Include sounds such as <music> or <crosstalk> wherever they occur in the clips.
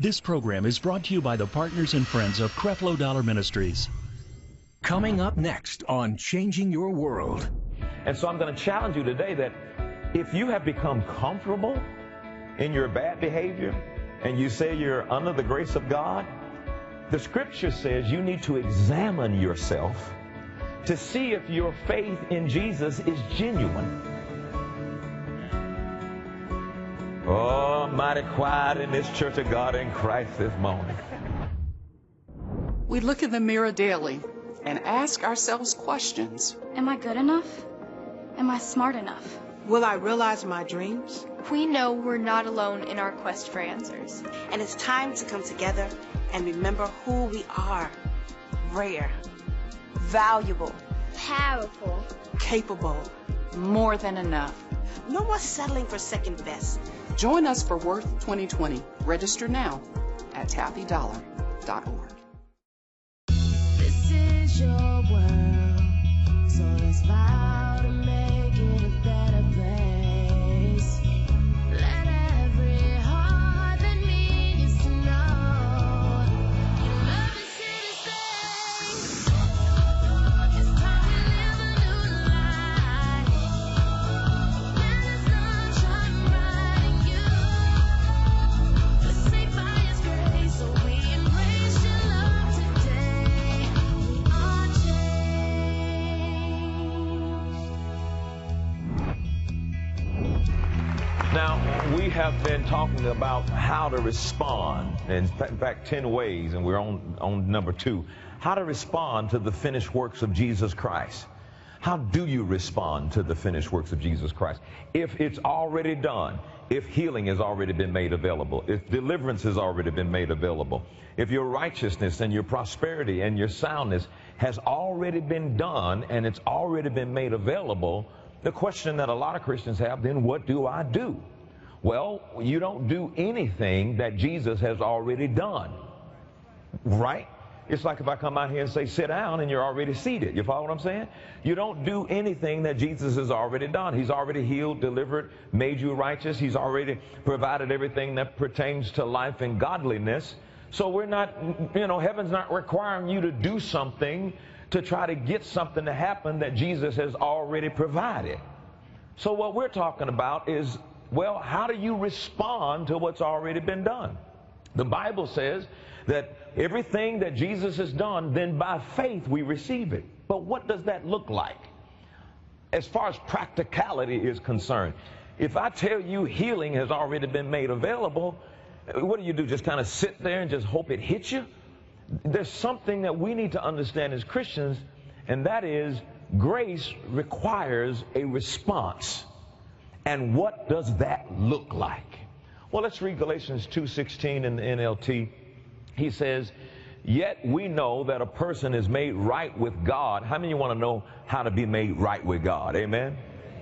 This program is brought to you by the partners and friends of Creflo Dollar Ministries. Coming up next on Changing Your World. And so I'm going to challenge you today that if you have become comfortable in your bad behavior and you say you're under the grace of God, the scripture says you need to examine yourself to see if your faith in Jesus is genuine. Oh, mighty quiet in this church of God in Christ this morning. We look in the mirror daily and ask ourselves questions. Am I good enough? Am I smart enough? Will I realize my dreams? We know we're not alone in our quest for answers. And it's time to come together and remember who we are. Rare, valuable, powerful, capable, more than enough. No more settling for second best. Join us for Worth 2020. Register now at taffydollar.org. This is your world, so let's vow have been talking about how to respond, in fact, 10 ways, and we're on, on number two. How to respond to the finished works of Jesus Christ. How do you respond to the finished works of Jesus Christ? If it's already done, if healing has already been made available, if deliverance has already been made available, if your righteousness and your prosperity and your soundness has already been done and it's already been made available, the question that a lot of Christians have, then what do I do? Well, you don't do anything that Jesus has already done. Right? It's like if I come out here and say, sit down, and you're already seated. You follow what I'm saying? You don't do anything that Jesus has already done. He's already healed, delivered, made you righteous. He's already provided everything that pertains to life and godliness. So we're not, you know, heaven's not requiring you to do something to try to get something to happen that Jesus has already provided. So what we're talking about is, well, how do you respond to what's already been done? The Bible says that everything that Jesus has done, then by faith we receive it. But what does that look like? As far as practicality is concerned, if I tell you healing has already been made available, what do you do? Just kind of sit there and just hope it hits you? There's something that we need to understand as Christians, and that is grace requires a response. And what does that look like? Well, let's read Galatians 2:16 in the NLT. He says, "Yet we know that a person is made right with God." How many of you want to know how to be made right with God? Amen.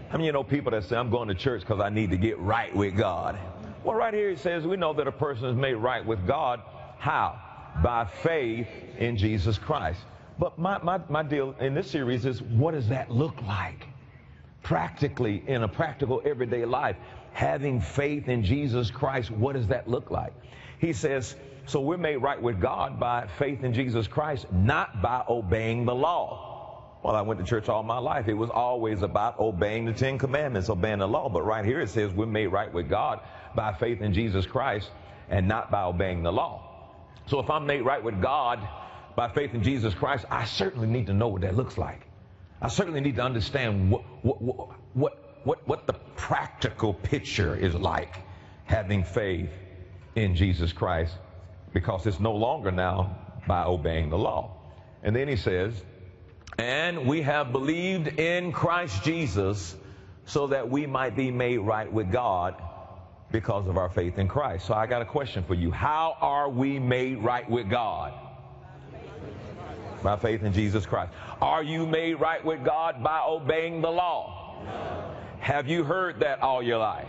How many of you know people that say, "I'm going to church because I need to get right with God"? Well, right here it says, "We know that a person is made right with God." How? By faith in Jesus Christ. But my, my, my deal in this series is, what does that look like? Practically, in a practical everyday life, having faith in Jesus Christ, what does that look like? He says, so we're made right with God by faith in Jesus Christ, not by obeying the law. Well, I went to church all my life. It was always about obeying the Ten Commandments, obeying the law. But right here it says we're made right with God by faith in Jesus Christ and not by obeying the law. So if I'm made right with God by faith in Jesus Christ, I certainly need to know what that looks like. I certainly need to understand what, what, what, what, what the practical picture is like having faith in Jesus Christ because it's no longer now by obeying the law. And then he says, and we have believed in Christ Jesus so that we might be made right with God because of our faith in Christ. So I got a question for you. How are we made right with God? By faith in Jesus Christ. Are you made right with God by obeying the law? Have you heard that all your life?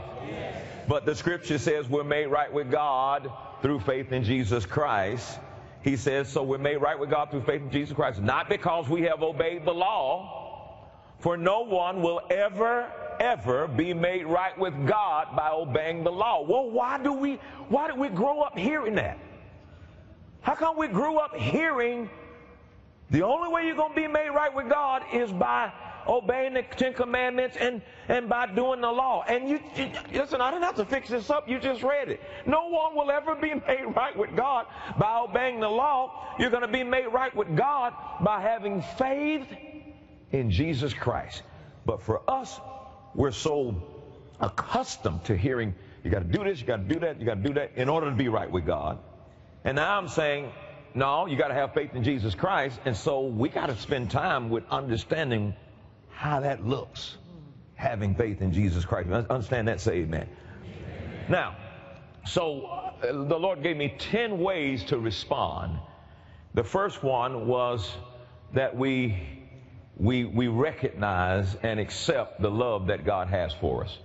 But the scripture says we're made right with God through faith in Jesus Christ. He says, so we're made right with God through faith in Jesus Christ, not because we have obeyed the law, for no one will ever ever be made right with God by obeying the law. Well, why do we why did we grow up hearing that? How come we grew up hearing the only way you're going to be made right with God is by obeying the Ten Commandments and, and by doing the law. And you, you, listen, I didn't have to fix this up. You just read it. No one will ever be <laughs> made right with God by obeying the law. You're going to be made right with God by having faith in Jesus Christ. But for us, we're so accustomed to hearing, you got to do this, you got to do that, you got to do that in order to be right with God. And now I'm saying, no, you got to have faith in Jesus Christ. And so we got to spend time with understanding how that looks, having faith in Jesus Christ. Understand that? Say amen. Now, so uh, the Lord gave me 10 ways to respond. The first one was that we, we, we recognize and accept the love that God has for us.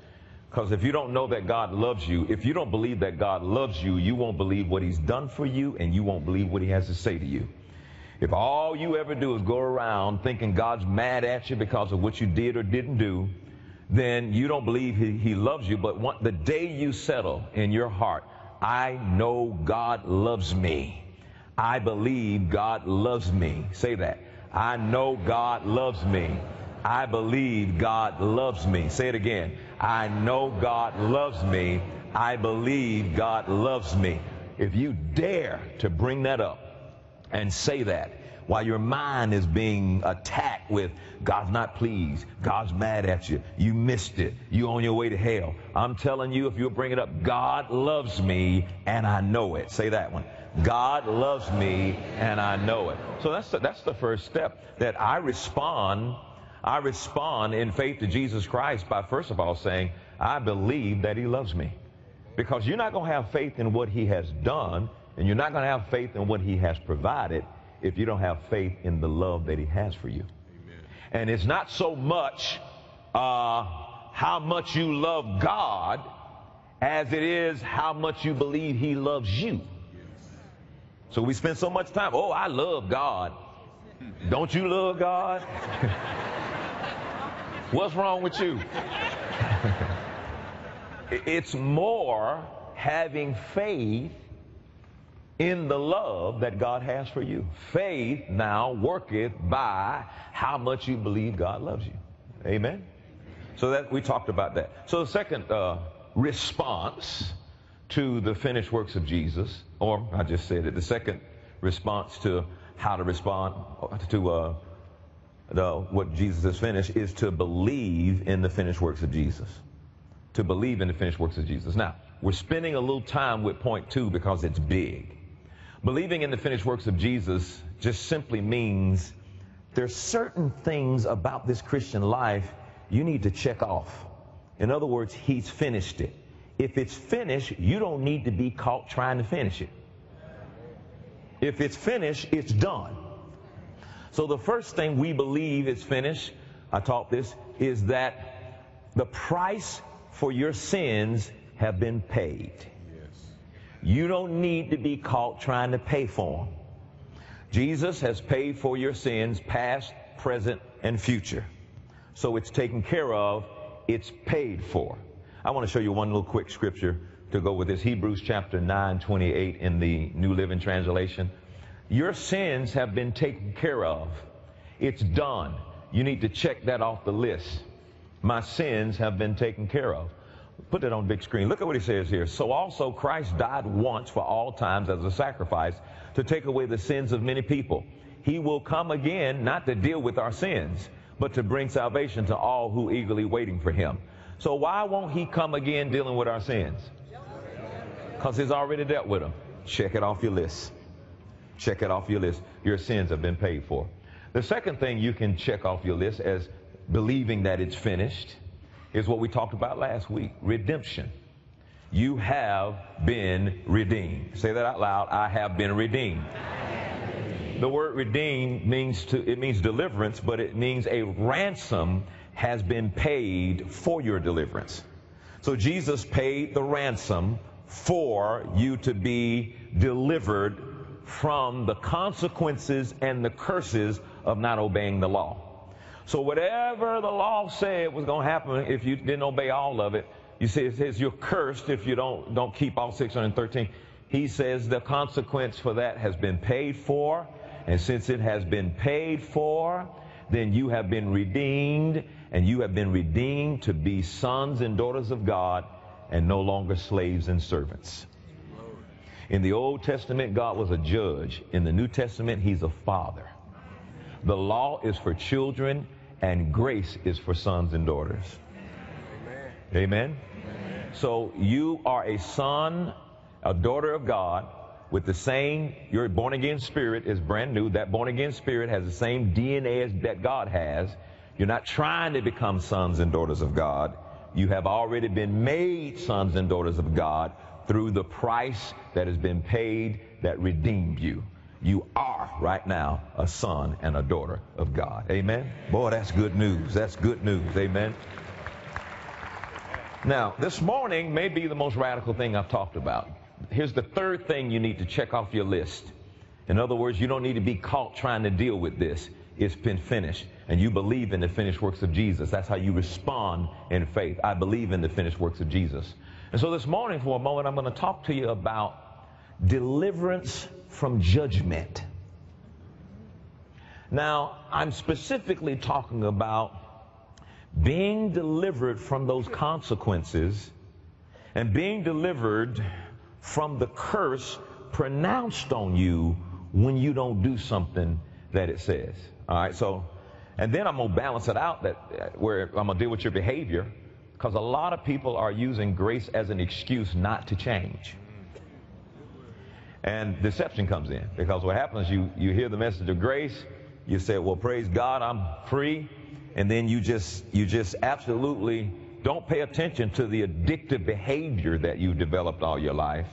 Because if you don't know that God loves you, if you don't believe that God loves you, you won't believe what He's done for you and you won't believe what He has to say to you. If all you ever do is go around thinking God's mad at you because of what you did or didn't do, then you don't believe He, he loves you. But one, the day you settle in your heart, I know God loves me. I believe God loves me. Say that. I know God loves me. I believe God loves me. Say it again. I know God loves me. I believe God loves me. If you dare to bring that up, and say that while your mind is being attacked with God's not pleased, God's mad at you, you missed it, You're on your way to hell. I'm telling you, if you'll bring it up, God loves me and I know it. Say that one. God loves me and I know it. So that's the, that's the first step that I respond. I respond in faith to Jesus Christ by first of all saying, I believe that He loves me. Because you're not going to have faith in what He has done and you're not going to have faith in what he has provided if you don't have faith in the love that he has for you. Amen. And it's not so much uh, how much you love God as it is how much you believe he loves you. So we spend so much time, oh, I love God. Don't you love God? <laughs> What's wrong with you? it's more having faith in the love that God has for you. Faith now worketh by how much you believe God loves you. Amen. So that we talked about that. So the second uh, response to the finished works of Jesus, or I just said it, the second response to how to respond to uh, the, what Jesus has finished is to believe in the finished works of Jesus. To believe in the finished works of Jesus. Now, we're spending a little time with point two because it's big. Believing in the finished works of Jesus just simply means there's certain things about this Christian life you need to check off. In other words, he's finished it. If it's finished, you don't need to be caught trying to finish it. If it's finished, it's done. So the first thing we believe is finished, I taught this, is that the price for your sins have been paid. You don't need to be caught trying to pay for them. Jesus has paid for your sins, past, present, and future. So it's taken care of, it's paid for. I want to show you one little quick scripture to go with this. Hebrews chapter 9, 28 in the New Living Translation. Your sins have been taken care of. It's done. You need to check that off the list. My sins have been taken care of. Put that on big screen. Look at what he says here. So also Christ died once for all times as a sacrifice to take away the sins of many people. He will come again not to deal with our sins, but to bring salvation to all who eagerly waiting for him. So why won't he come again dealing with our sins? Because he's already dealt with them. Check it off your list. Check it off your list. Your sins have been paid for. The second thing you can check off your list as believing that it's finished is what we talked about last week redemption. You have been redeemed. Say that out loud. I have been redeemed. The word redeemed means to, it means deliverance, but it means a ransom has been paid for your deliverance. So Jesus paid the ransom for you to be delivered from the consequences and the curses of not obeying the law. So whatever the law said was going to happen if you didn't obey all of it, you see it says you're cursed if you don't don't keep all 613. He says the consequence for that has been paid for, and since it has been paid for, then you have been redeemed, and you have been redeemed to be sons and daughters of God and no longer slaves and servants. In the Old Testament, God was a judge. In the New Testament, He's a father. The law is for children, and grace is for sons and daughters. Amen. Amen. So you are a son, a daughter of God with the same, your born again spirit is brand new. That born again spirit has the same DNA as that God has. You're not trying to become sons and daughters of God. You have already been made sons and daughters of God through the price that has been paid that redeemed you. You are right now a son and a daughter of God. Amen. Boy, that's good news. That's good news. Amen. Now, this morning may be the most radical thing I've talked about. Here's the third thing you need to check off your list. In other words, you don't need to be caught trying to deal with this. It's been finished. And you believe in the finished works of Jesus. That's how you respond in faith. I believe in the finished works of Jesus. And so this morning, for a moment, I'm going to talk to you about deliverance from judgment. Now, I'm specifically talking about being delivered from those consequences and being delivered from the curse pronounced on you when you don't do something that it says. All right, so, and then I'm going to balance it out that where I'm going to deal with your behavior because a lot of people are using grace as an excuse not to change. And deception comes in because what happens, you, you hear the message of grace, you say, well, praise God, I'm free. And then you just, you just absolutely don't pay attention to the addictive behavior that you've developed all your life.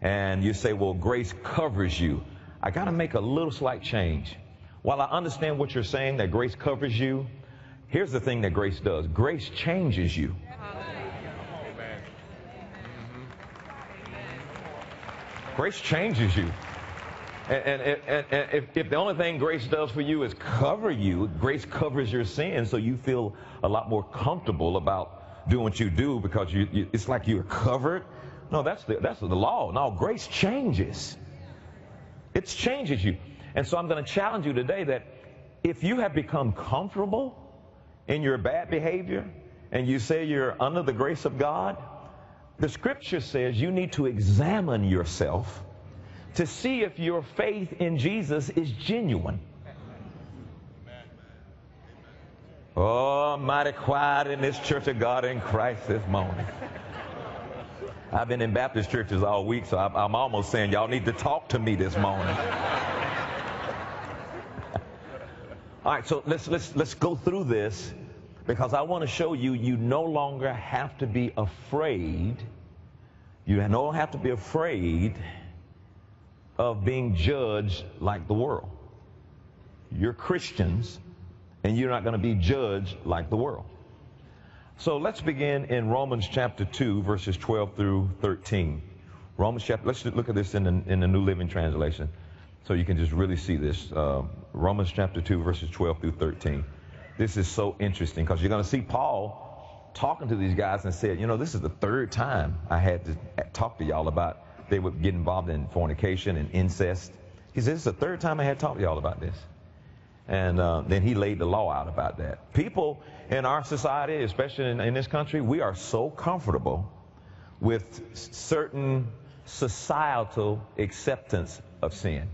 And you say, well, grace covers you. I got to make a little slight change. While I understand what you're saying, that grace covers you, here's the thing that grace does grace changes you. Grace changes you. And, and, and, and if, if, the only thing grace does for you is cover you, grace covers your sin so you feel a lot more comfortable about doing what you do because you, you, it's like you're covered. No, that's the, that's the law. No, grace changes. It changes you. And so I'm going to challenge you today that if you have become comfortable in your bad behavior and you say you're under the grace of God, the scripture says you need to examine yourself to see if your faith in Jesus is genuine. Oh, mighty quiet in this church of God in Christ this morning. I've been in Baptist churches all week, so I'm almost saying y'all need to talk to me this morning. All right, so let's let's let's go through this because I want to show you you no longer have to be afraid. You no longer have to be afraid of being judged like the world. You're Christians, and you're not going to be judged like the world. So let's begin in Romans chapter 2, verses 12 through 13. Romans chapter, let's look at this in the, in the New Living Translation so you can just really see this. Uh, Romans chapter 2, verses 12 through 13. This is so interesting because you're going to see Paul talking to these guys and said, you know, this is the third time I had to talk to y'all about they would get involved in fornication and incest. He said, this is the third time I had talked to y'all about this. And uh, then he laid the law out about that. People in our society, especially in, in this country, we are so comfortable with certain societal acceptance of sin.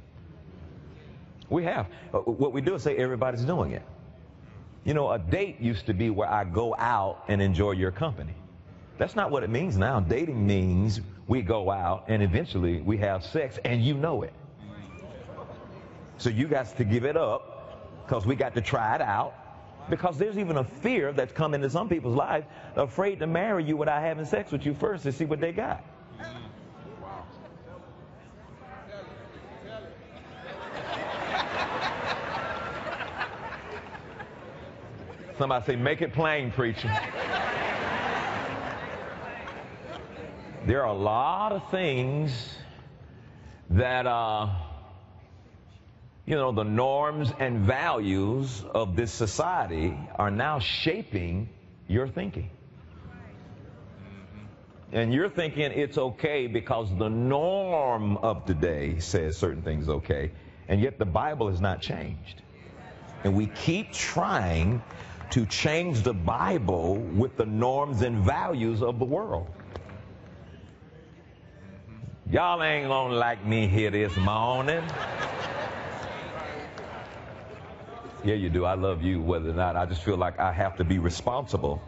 We have. Uh, what we do is say everybody's doing it. You know, a date used to be where I go out and enjoy your company. That's not what it means now. Dating means we go out and eventually we have sex and you know it. So you got to give it up because we got to try it out. Because there's even a fear that's come into some people's lives, afraid to marry you without having sex with you first to see what they got. Somebody say, make it plain, preacher. there are a lot of things that uh, you know, the norms and values of this society are now shaping your thinking. And you're thinking it's okay because the norm of today says certain things okay, and yet the Bible has not changed. And we keep trying to change the Bible with the norms and values of the world. Y'all ain't gonna like me here this morning. Yeah, you do. I love you, whether or not. I just feel like I have to be responsible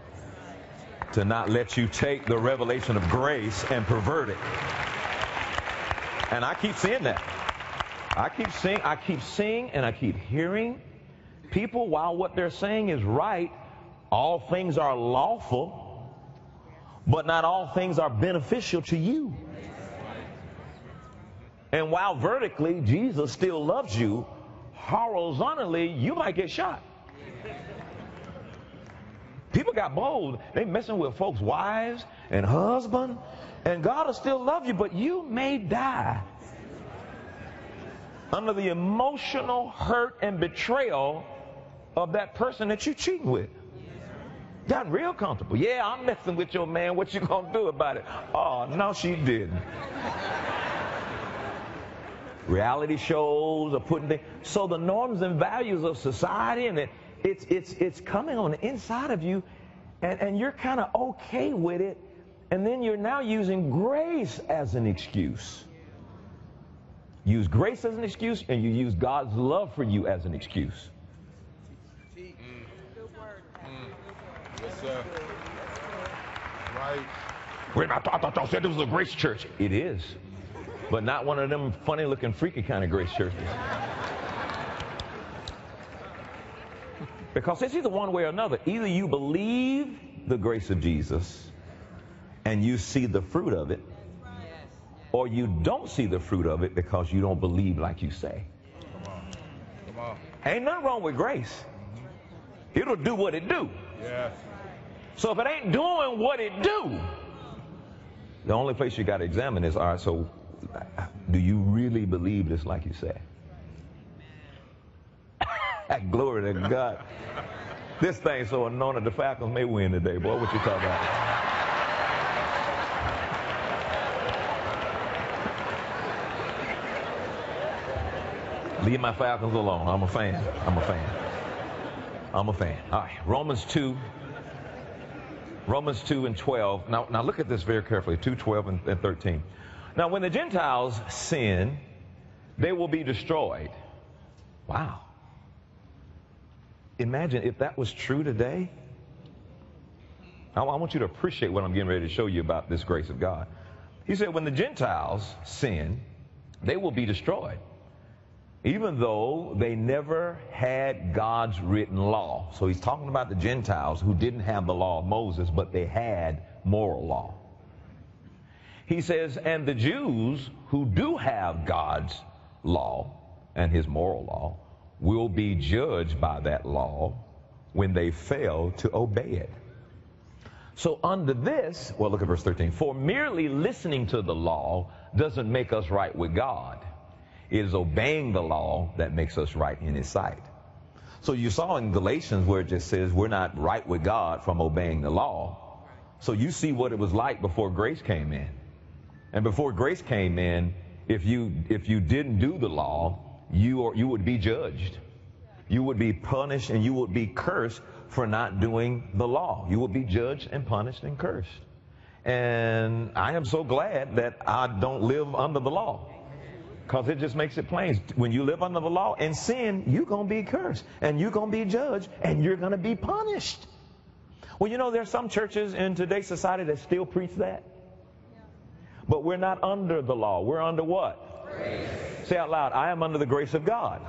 to not let you take the revelation of grace and pervert it. And I keep seeing that. I keep seeing, I keep seeing, and I keep hearing people, while what they're saying is right, all things are lawful, but not all things are beneficial to you. And while vertically Jesus still loves you, horizontally you might get shot. People got bold. They messing with folks' wives and husband, and God will still love you, but you may die under the emotional hurt and betrayal of that person that you're cheating with. Got real comfortable. Yeah, I'm messing with your man. What you gonna do about it? Oh, no, she didn't. Reality shows are putting things. So the norms and values of society and it, it's it's it's coming on the inside of you, and, and you're kind of okay with it, and then you're now using grace as an excuse. Use grace as an excuse, and you use God's love for you as an excuse. Yes, sir. Right. Wait, I thought, I thought y'all said this was a grace church. It is, but not one of them funny looking, freaky kind of grace churches. Because it's either one way or another. Either you believe the grace of Jesus and you see the fruit of it, or you don't see the fruit of it because you don't believe like you say. Come on. Ain't nothing wrong with grace. It'll do what it do. Yes. So if it ain't doing what it do, the only place you got to examine is, all right, so do you really believe this like you say? <laughs> Glory to God. This thing so anointed the Falcons may win today, boy. What you talking about? Leave my Falcons alone. I'm a fan. I'm a fan. I'm a fan. All right. Romans 2. Romans 2 and 12. Now, now look at this very carefully. 2, 12, and, and 13. Now, when the Gentiles sin, they will be destroyed. Wow. Imagine if that was true today. I, I want you to appreciate what I'm getting ready to show you about this grace of God. He said, when the Gentiles sin, they will be destroyed even though they never had God's written law. So he's talking about the Gentiles who didn't have the law of Moses, but they had moral law. He says, and the Jews who do have God's law and his moral law will be judged by that law when they fail to obey it. So under this, well, look at verse 13. For merely listening to the law doesn't make us right with God. It is obeying the law that makes us right in His sight. So you saw in Galatians where it just says we're not right with God from obeying the law. So you see what it was like before grace came in. And before grace came in, if you if you didn't do the law, you or you would be judged. You would be punished and you would be cursed for not doing the law. You would be judged and punished and cursed. And I am so glad that I don't live under the law. Because it just makes it plain. When you live under the law and sin, you're going to be cursed. And you're going to be judged. And you're going to be punished. Well, you know, there's some churches in today's society that still preach that. But we're not under the law. We're under what? Grace. Say out loud, I am under the grace of God.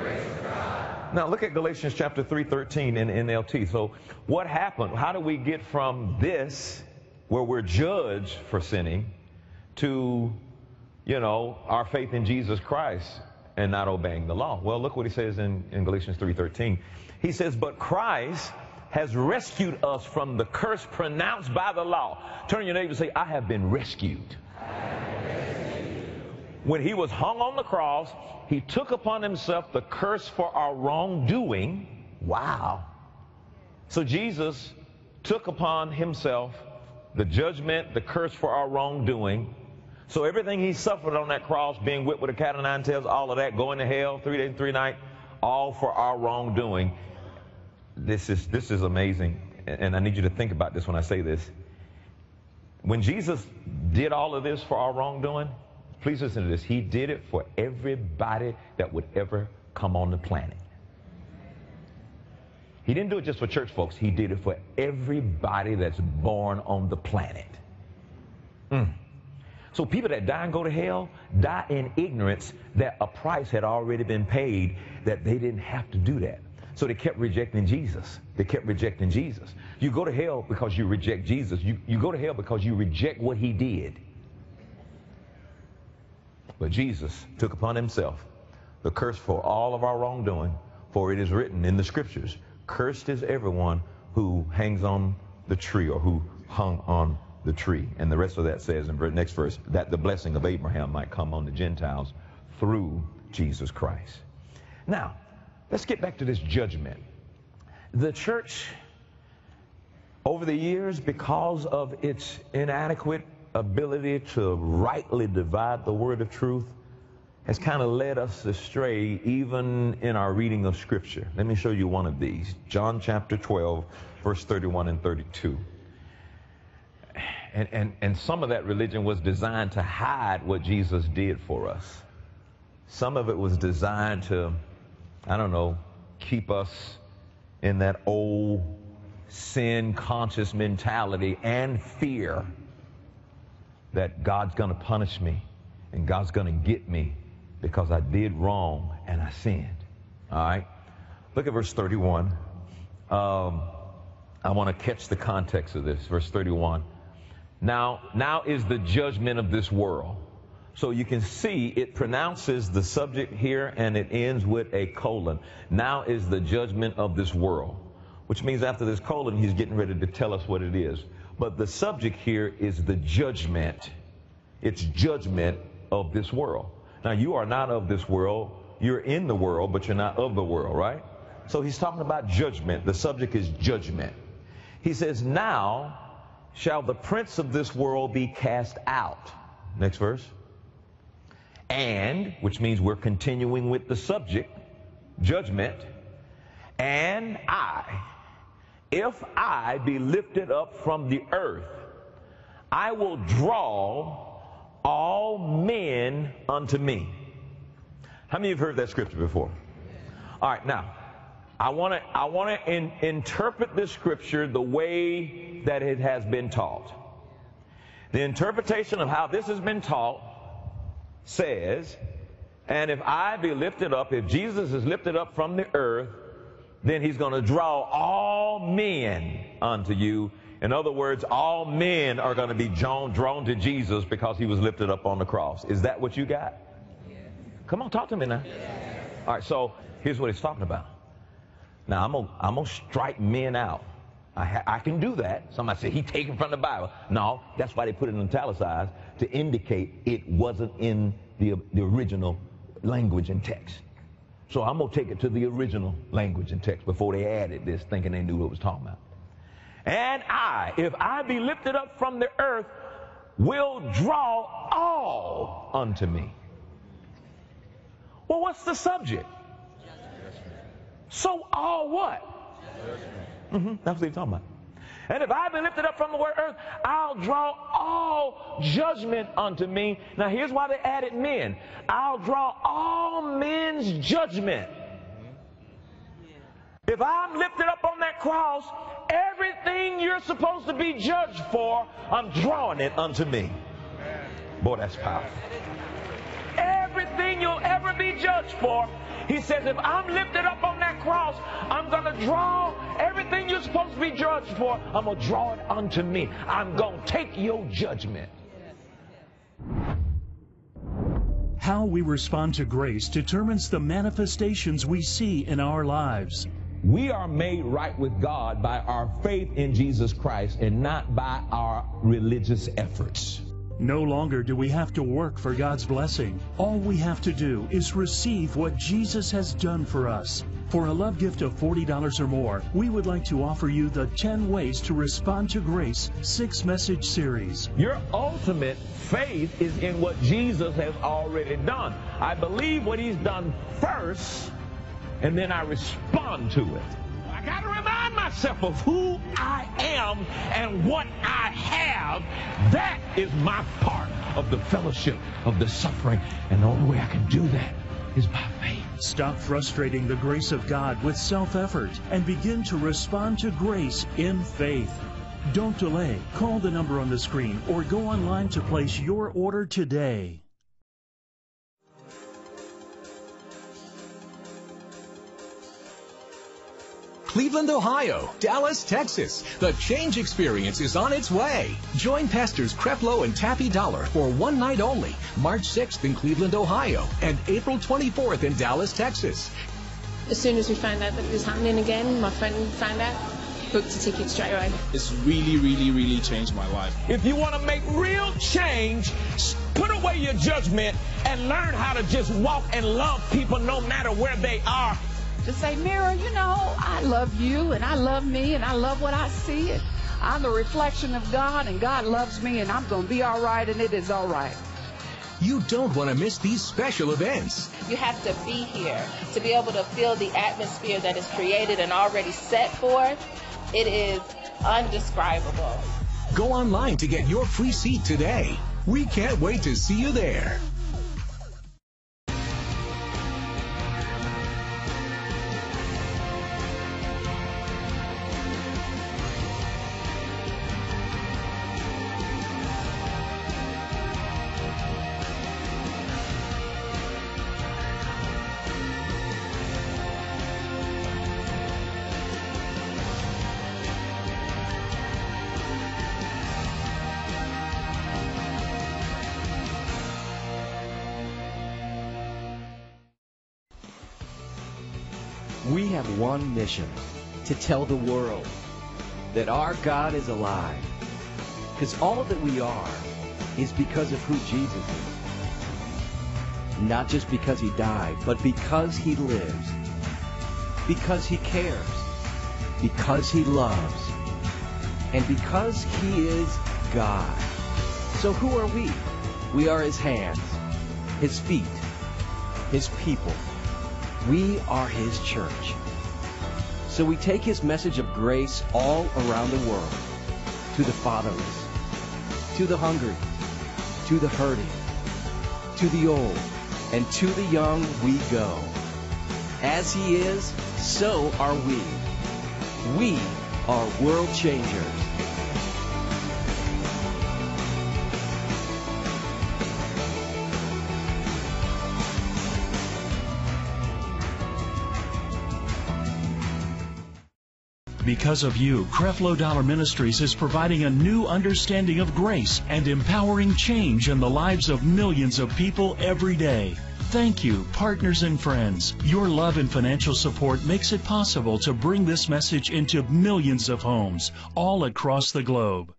Grace of God. Now look at Galatians chapter 3:13 in NLT. So what happened? How do we get from this where we're judged for sinning to you know, our faith in Jesus Christ and not obeying the law. Well, look what he says in, in Galatians 3.13. He says, but Christ has rescued us from the curse pronounced by the law. Turn your neighbor and say, I have been rescued. when he was hung on the cross, he took upon himself the curse for our wrongdoing. Wow. So Jesus took upon himself the judgment, the curse for our wrongdoing. So everything he suffered on that cross, being whipped with a cat o' nine tails, all of that, going to hell, three days and three nights, all for our wrongdoing. This is this is amazing, and I need you to think about this when I say this. When Jesus did all of this for our wrongdoing, please listen to this. He did it for everybody that would ever come on the planet. He didn't do it just for church folks. He did it for everybody that's born on the planet. Mm. So people that die and go to hell die in ignorance that a price had already been paid that they didn't have to do that. So they kept rejecting Jesus. They kept rejecting Jesus. You go to hell because you reject Jesus. You, you go to hell because you reject what he did. But Jesus took upon himself the curse for all of our wrongdoing, for it is written in the scriptures, cursed is everyone who hangs on the tree or who hung on the tree. And the rest of that says in the next verse that the blessing of Abraham might come on the Gentiles through Jesus Christ. Now, let's get back to this judgment. The church, over the years, because of its inadequate ability to rightly divide the word of truth, has kind of led us astray even in our reading of Scripture. Let me show you one of these John chapter 12, verse 31 and 32. And, and, and some of that religion was designed to hide what Jesus did for us. Some of it was designed to, I don't know, keep us in that old sin conscious mentality and fear that God's going to punish me and God's going to get me because I did wrong and I sinned. All right? Look at verse 31. Um, I want to catch the context of this. Verse 31. Now, now is the judgment of this world. So you can see it pronounces the subject here and it ends with a colon. Now is the judgment of this world. Which means after this colon, he's getting ready to tell us what it is. But the subject here is the judgment. It's judgment of this world. Now, you are not of this world. You're in the world, but you're not of the world, right? So he's talking about judgment. The subject is judgment. He says, Now shall the prince of this world be cast out. Next verse. And, which means we're continuing with the subject, judgment. And I, if I be lifted up from the earth, I will draw all men unto me. How many of you have heard that scripture before? All right, now, I want to I want to in, interpret this scripture the way that it has been taught. The interpretation of how this has been taught says, and if I be lifted up, if Jesus is lifted up from the earth, then he's going to draw all men unto you. In other words, all men are going to be drawn, drawn to Jesus because he was lifted up on the cross. Is that what you got? Come on, talk to me now. All right, so here's what he's talking about. Now, I'm going I'm to strike men out. I, ha- I can do that. Somebody say, he taken from the Bible. No, that's why they put it in italicized to indicate it wasn't in the, the original language and text. So I'm going to take it to the original language and text before they added this, thinking they knew what it was talking about. And I, if I be lifted up from the earth, will draw all unto me. Well, what's the subject? So all what? Mm-hmm, that's what he's talking about. And if I be lifted up from the earth, I'll draw all judgment unto me. Now here's why they added men. I'll draw all men's judgment. If I'm lifted up on that cross, everything you're supposed to be judged for, I'm drawing it unto me. Boy, that's powerful. Everything you'll ever be judged for, he says, if I'm lifted up on cross, I'm going to draw everything you're supposed to be judged for, I'm going to draw it unto me. I'm going to take your judgment. How we respond to grace determines the manifestations we see in our lives. We are made right with God by our faith in Jesus Christ and not by our religious efforts. No longer do we have to work for God's blessing. All we have to do is receive what Jesus has done for us. For a love gift of $40 or more, we would like to offer you the 10 Ways to Respond to Grace six message series. Your ultimate faith is in what Jesus has already done. I believe what he's done first, and then I respond to it. I got to remind myself of who I am and what I have. That is my part of the fellowship of the suffering. And the only way I can do that is by faith. Stop frustrating the grace of God with self effort and begin to respond to grace in faith. Don't delay. Call the number on the screen or go online to place your order today. Cleveland, Ohio, Dallas, Texas. The change experience is on its way. Join Pastors Creflo and Taffy Dollar for one night only, March 6th in Cleveland, Ohio, and April 24th in Dallas, Texas. As soon as we found out that it was happening again, my friend found out, booked a ticket straight away. It's really, really, really changed my life. If you want to make real change, put away your judgment and learn how to just walk and love people no matter where they are to say, Mirror, you know, I love you and I love me and I love what I see. And I'm the reflection of God and God loves me and I'm going to be all right and it is all right. You don't want to miss these special events. You have to be here to be able to feel the atmosphere that is created and already set forth. It is undescribable. Go online to get your free seat today. We can't wait to see you there. We have one mission to tell the world that our God is alive. Because all that we are is because of who Jesus is. Not just because he died, but because he lives. Because he cares. Because he loves. And because he is God. So who are we? We are his hands, his feet, his people. We are his church. So we take his message of grace all around the world to the fatherless, to the hungry, to the hurting, to the old, and to the young we go. As he is, so are we. We are world changers. Because of you, Creflo Dollar Ministries is providing a new understanding of grace and empowering change in the lives of millions of people every day. Thank you, partners and friends. Your love and financial support makes it possible to bring this message into millions of homes all across the globe.